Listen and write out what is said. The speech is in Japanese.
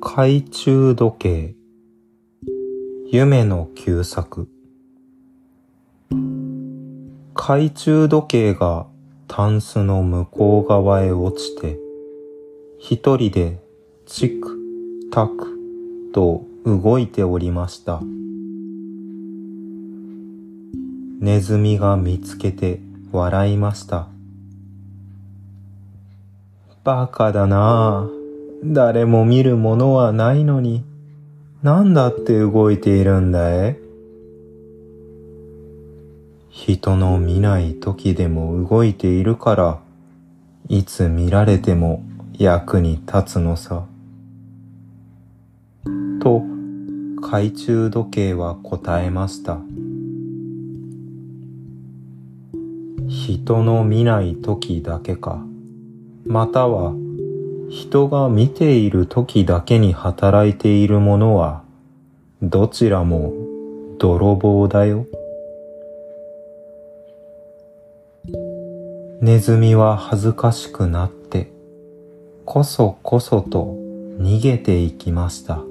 懐中時計。夢の旧作。懐中時計がタンスの向こう側へ落ちて一人でチクタクと動いておりました。ネズミが見つけて笑いました。バカだなあ。誰も見るものはないのに、なんだって動いているんだい？人の見ない時でも動いているから、いつ見られても役に立つのさ。と、懐中時計は答えました。人の見ない時だけか、または人が見ている時だけに働いているものは、どちらも泥棒だよ。ネズミは恥ずかしくなって、こそこそと逃げていきました。